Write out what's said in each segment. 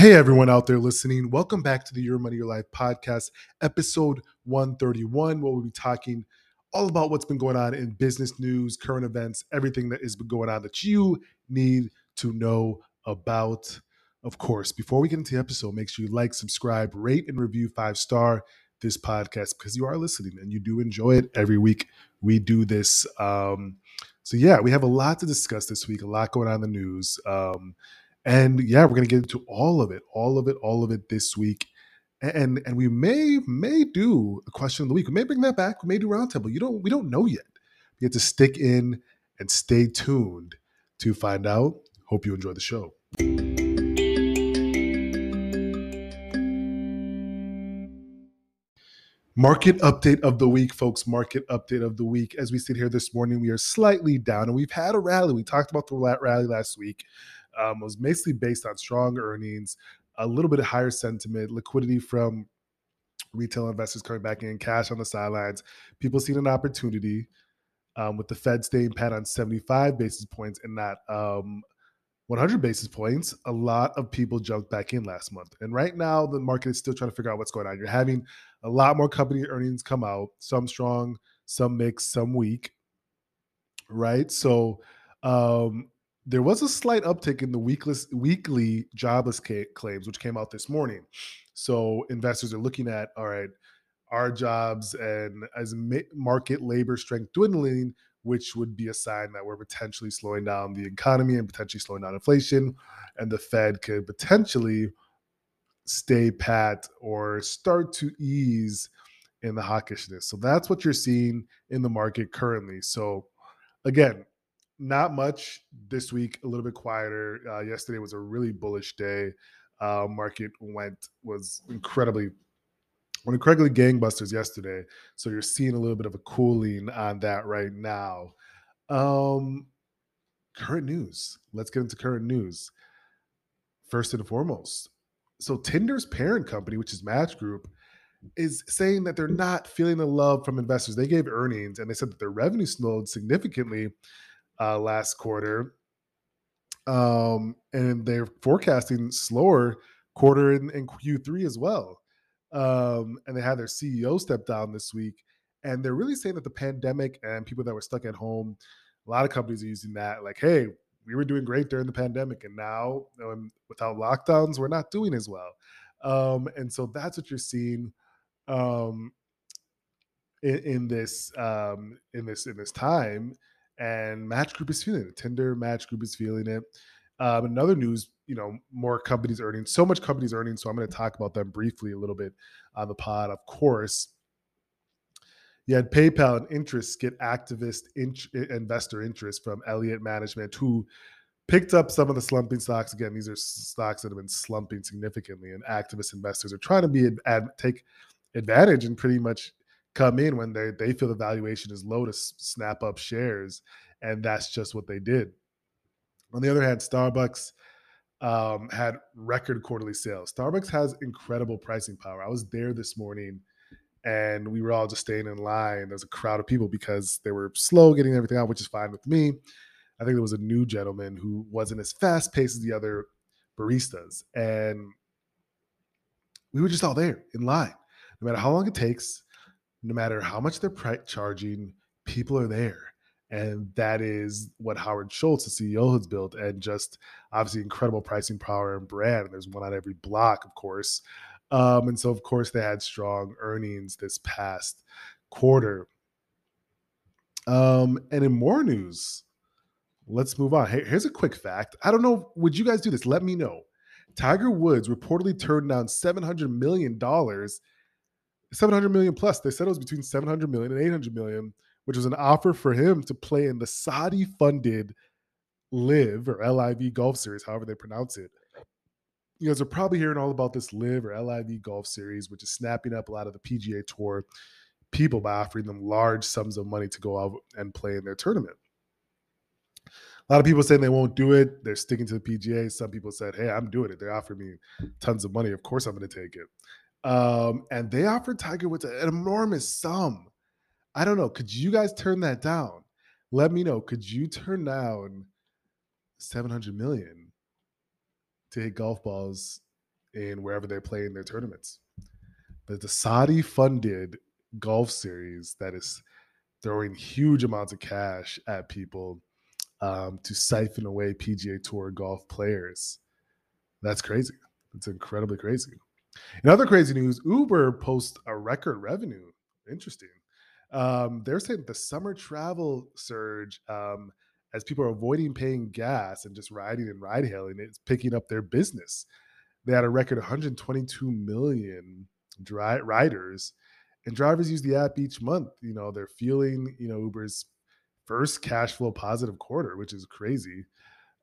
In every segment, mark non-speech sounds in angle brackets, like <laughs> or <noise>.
Hey, everyone out there listening. Welcome back to the Your Money, Your Life podcast, episode 131, where we'll be talking all about what's been going on in business news, current events, everything that has been going on that you need to know about. Of course, before we get into the episode, make sure you like, subscribe, rate, and review five star this podcast because you are listening and you do enjoy it every week. We do this. Um, so, yeah, we have a lot to discuss this week, a lot going on in the news. Um, and yeah, we're gonna get into all of it, all of it, all of it this week. And and we may may do a question of the week. We may bring that back. We may do roundtable. You don't we don't know yet. You have to stick in and stay tuned to find out. Hope you enjoy the show. Market update of the week, folks. Market update of the week. As we sit here this morning, we are slightly down, and we've had a rally. We talked about the rally last week um, was basically based on strong earnings, a little bit of higher sentiment, liquidity from retail investors coming back in, cash on the sidelines, people seeing an opportunity. Um, with the Fed staying pat on 75 basis points and not um, 100 basis points, a lot of people jumped back in last month. And right now, the market is still trying to figure out what's going on. You're having a lot more company earnings come out, some strong, some mixed, some weak, right? So, um, there was a slight uptick in the weekless, weekly jobless ca- claims, which came out this morning. So investors are looking at, all right, our jobs and as market labor strength dwindling, which would be a sign that we're potentially slowing down the economy and potentially slowing down inflation, and the Fed could potentially stay pat or start to ease in the hawkishness. So that's what you're seeing in the market currently. So again, not much this week. A little bit quieter. Uh, yesterday was a really bullish day. Uh, market went was incredibly went incredibly gangbusters yesterday. So you're seeing a little bit of a cooling on that right now. Um, current news. Let's get into current news. First and foremost, so Tinder's parent company, which is Match Group, is saying that they're not feeling the love from investors. They gave earnings and they said that their revenue slowed significantly uh, last quarter. Um, and they're forecasting slower quarter in, in Q3 as well. Um, and they had their CEO step down this week. And they're really saying that the pandemic and people that were stuck at home, a lot of companies are using that like, hey, we were doing great during the pandemic, and now um, without lockdowns, we're not doing as well. Um, and so that's what you're seeing um, in, in this um, in this in this time and Match Group is feeling it. Tinder Match Group is feeling it. Um, another news, you know, more companies earning, so much companies earning. So I'm going to talk about them briefly a little bit on the pod. Of course, you had PayPal and interest get activist in- investor interest from Elliott Management, who picked up some of the slumping stocks. Again, these are stocks that have been slumping significantly, and activist investors are trying to be ad- take advantage and pretty much come in when they they feel the valuation is low to snap up shares, and that's just what they did. On the other hand, Starbucks um, had record quarterly sales. Starbucks has incredible pricing power. I was there this morning, and we were all just staying in line. There's a crowd of people because they were slow getting everything out, which is fine with me. I think there was a new gentleman who wasn't as fast paced as the other baristas, and we were just all there in line. No matter how long it takes, no matter how much they're charging, people are there. And that is what Howard Schultz, the CEO, has built, and just obviously incredible pricing power and brand. And there's one on every block, of course. Um, and so, of course, they had strong earnings this past quarter. Um, and in more news, let's move on. Hey, here's a quick fact. I don't know, would you guys do this? Let me know. Tiger Woods reportedly turned down $700 million 700 million plus. They said it was between 700 million and 800 million, which was an offer for him to play in the Saudi funded Live or LIV Golf Series, however they pronounce it. You guys are probably hearing all about this Live or LIV Golf Series, which is snapping up a lot of the PGA Tour people by offering them large sums of money to go out and play in their tournament. A lot of people saying they won't do it. They're sticking to the PGA. Some people said, "Hey, I'm doing it." They offered me tons of money. Of course, I'm going to take it. Um, and they offered Tiger Woods an enormous sum. I don't know. Could you guys turn that down? Let me know. Could you turn down 700 million to hit golf balls in wherever they play in their tournaments. But the Saudi funded golf series that is throwing huge amounts of cash at people um, to siphon away PGA Tour golf players. That's crazy. It's incredibly crazy. In other crazy news, Uber posts a record revenue. Interesting. Um, they're saying the summer travel surge, um, as people are avoiding paying gas and just riding and ride hailing, it's picking up their business. They had a record 122 million dry, riders, and drivers use the app each month. You know, they're feeling, you know, Uber's first cash flow positive quarter, which is crazy.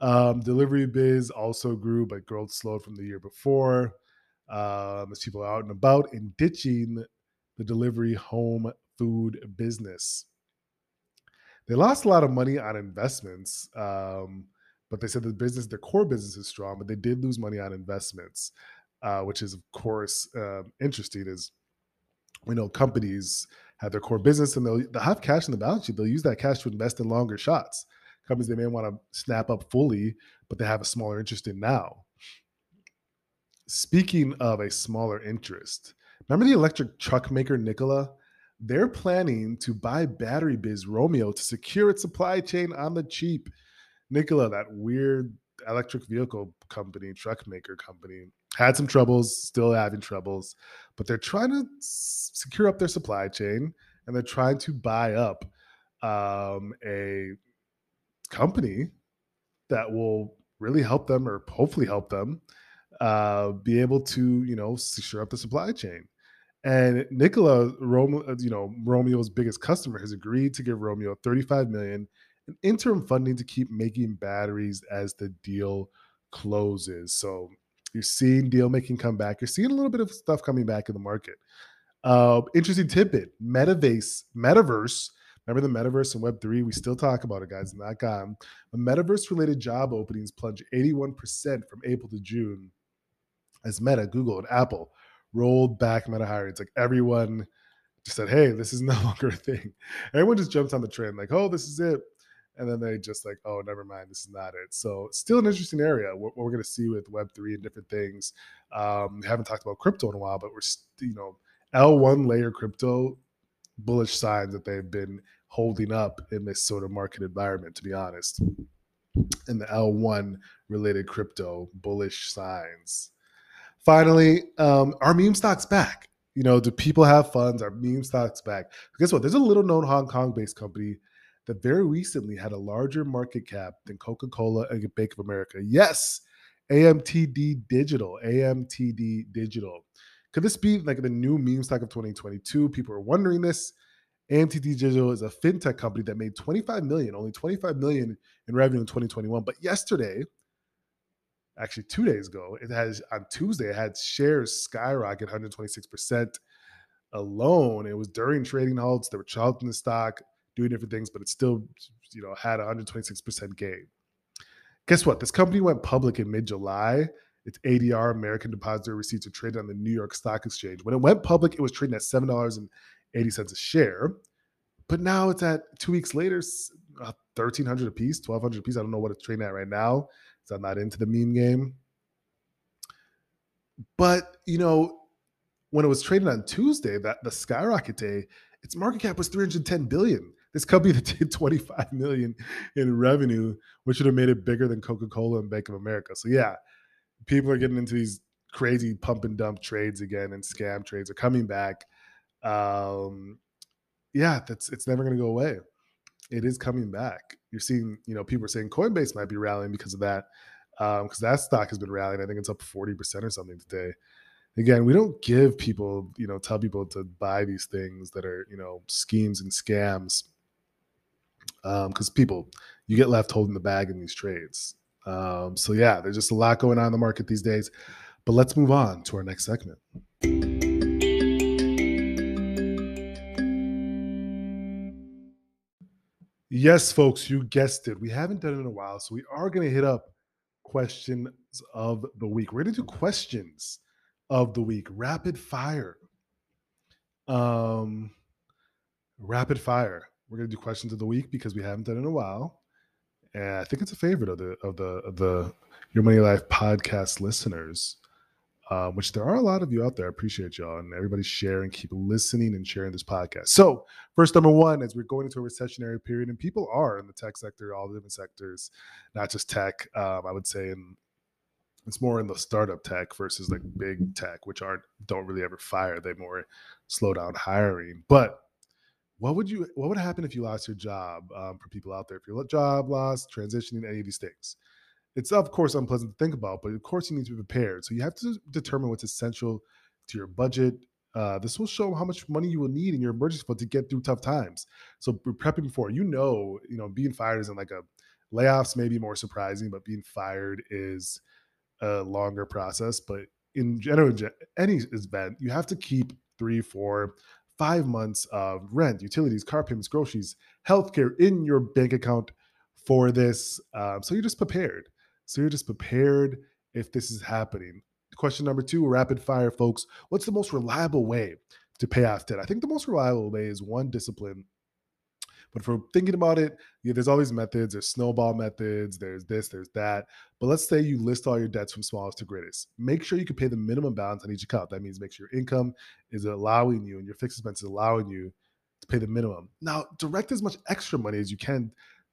Um, delivery biz also grew, but growth slowed from the year before. Um, as people are out and about and ditching the delivery home food business. They lost a lot of money on investments, um, but they said the business, their core business is strong, but they did lose money on investments, uh, which is, of course, uh, interesting. Is we know companies have their core business and they'll, they'll have cash in the balance sheet. They'll use that cash to invest in longer shots. Companies they may want to snap up fully, but they have a smaller interest in now. Speaking of a smaller interest, remember the electric truck maker Nikola? They're planning to buy Battery Biz Romeo to secure its supply chain on the cheap. Nikola, that weird electric vehicle company, truck maker company, had some troubles, still having troubles, but they're trying to secure up their supply chain and they're trying to buy up um, a company that will really help them or hopefully help them uh, be able to, you know, secure up the supply chain. And Nikola, Romeo, uh, you know, Romeo's biggest customer, has agreed to give Romeo 35 million in interim funding to keep making batteries as the deal closes. So you're seeing deal making come back. You're seeing a little bit of stuff coming back in the market. Uh, interesting tidbit: Metaverse, Metaverse. Remember the Metaverse and Web three? We still talk about it, guys. Not gone. The Metaverse-related job openings plunged 81% from April to June, as Meta, Google, and Apple rolled back Meta hiring. It's like everyone just said, "Hey, this is <laughs> no longer a thing." Everyone just jumps on the trend, like, "Oh, this is it." and then they just like, oh, never mind, this is not it. So still an interesting area. What, what we're going to see with Web three and different things. Um, we haven't talked about crypto in a while, but we're you know L one layer crypto bullish signs that they've been holding up in this sort of market environment. To be honest, And the L one related crypto bullish signs. Finally, um, our meme stocks back. You know, do people have funds? Are meme stocks back? Guess what? There's a little known Hong Kong based company that very recently had a larger market cap than Coca Cola and Bank of America. Yes, AMTD Digital. AMTD Digital. Could this be like the new meme stock of 2022? People are wondering this. AMTD Digital is a fintech company that made 25 million, only 25 million in revenue in 2021. But yesterday, actually two days ago, it has on Tuesday, it had shares skyrocket 126% alone. It was during trading halts. They were charting the stock doing different things, but it still, you know, had 126% gain. Guess what? This company went public in mid July. Its ADR, American Depository Receipts, are traded on the New York Stock Exchange. When it went public, it was trading at seven dollars and eighty cents a share, but now it's at two weeks later, uh, thirteen hundred a piece, twelve hundred a piece. I don't know what it's trading at right now, so I'm not into the meme game. But you know, when it was traded on Tuesday, that the skyrocket day, its market cap was 310 billion. This company that did <laughs> 25 million in revenue, which would have made it bigger than Coca-Cola and Bank of America. So yeah, people are getting into these crazy pump and dump trades again and scam trades are coming back. Um, yeah, that's it's never going to go away. It is coming back. You're seeing, you know, people are saying Coinbase might be rallying because of that, because um, that stock has been rallying. I think it's up 40% or something today. Again, we don't give people, you know, tell people to buy these things that are, you know, schemes and scams because um, people you get left holding the bag in these trades. Um, so yeah, there's just a lot going on in the market these days. But let's move on to our next segment. Yes, folks, you guessed it. We haven't done it in a while, so we are going to hit up questions of the week. We're going to do questions of the week, rapid fire. Um, rapid fire. We're gonna do questions of the week because we haven't done it in a while, and I think it's a favorite of the of the of the Your Money Life podcast listeners. Um, which there are a lot of you out there. I appreciate y'all and everybody sharing, keep listening and sharing this podcast. So, first, number one, as we're going into a recessionary period, and people are in the tech sector, all the different sectors, not just tech. Um, I would say in it's more in the startup tech versus like big tech, which aren't don't really ever fire. They more slow down hiring. But what would you what would happen if you lost your job um, for people out there? If your job lost, transitioning, any of these things, it's of course unpleasant to think about, but of course you need to be prepared. So you have to determine what's essential to your budget. Uh, this will show how much money you will need in your emergency fund to get through tough times. So prepping for, you know, you know, being fired isn't like a layoffs may be more surprising, but being fired is a longer process. But in general, any event, you have to keep three, four, five months of rent, utilities, car payments, groceries, healthcare in your bank account for this. Um, so you're just prepared. So you're just prepared if this is happening. Question number two, rapid fire, folks. What's the most reliable way to pay off debt? I think the most reliable way is one discipline but for thinking about it, yeah, there's always methods. There's snowball methods. There's this. There's that. But let's say you list all your debts from smallest to greatest. Make sure you can pay the minimum balance on each account. That means make sure your income is allowing you and your fixed expenses allowing you to pay the minimum. Now, direct as much extra money as you can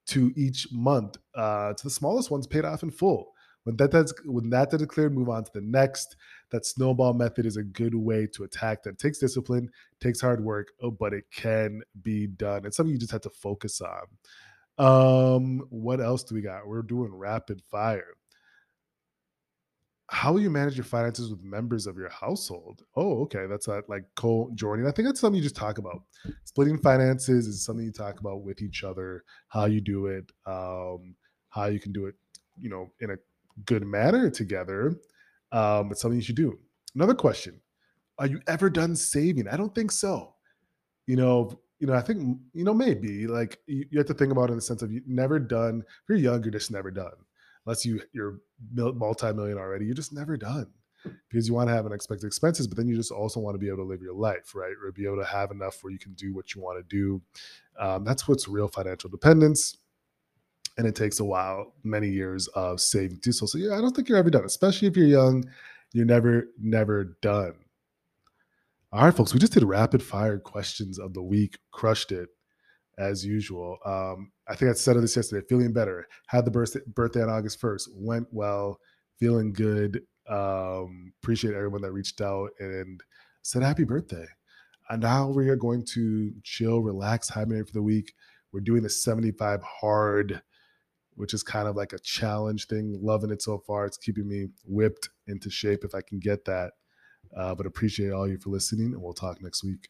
to each month. Uh, to the smallest ones, paid off in full. When that that's when that is cleared, move on to the next. That snowball method is a good way to attack that. Takes discipline, takes hard work, oh, but it can be done. It's something you just have to focus on. Um, what else do we got? We're doing rapid fire. How will you manage your finances with members of your household? Oh, okay. That's not like co-joining. I think that's something you just talk about. Splitting finances is something you talk about with each other, how you do it, um, how you can do it, you know, in a good manner together. Um, it's something you should do. Another question: Are you ever done saving? I don't think so. You know, you know, I think you know maybe like you, you have to think about it in the sense of you never done. If you're young, you're just never done. Unless you you're multi-million already, you're just never done because you want to have unexpected expenses, but then you just also want to be able to live your life, right? Or be able to have enough where you can do what you want to do. Um, that's what's real financial dependence and it takes a while, many years of saving to do so. So yeah, I don't think you're ever done, especially if you're young. You're never, never done. All right, folks, we just did rapid fire questions of the week. Crushed it as usual. Um, I think I said this yesterday. Feeling better. Had the birthday, birthday on August first. Went well. Feeling good. Um, appreciate everyone that reached out and said happy birthday. And now we are going to chill, relax, hibernate for the week. We're doing the 75 hard which is kind of like a challenge thing. Loving it so far. It's keeping me whipped into shape if I can get that. Uh, but appreciate all you for listening, and we'll talk next week.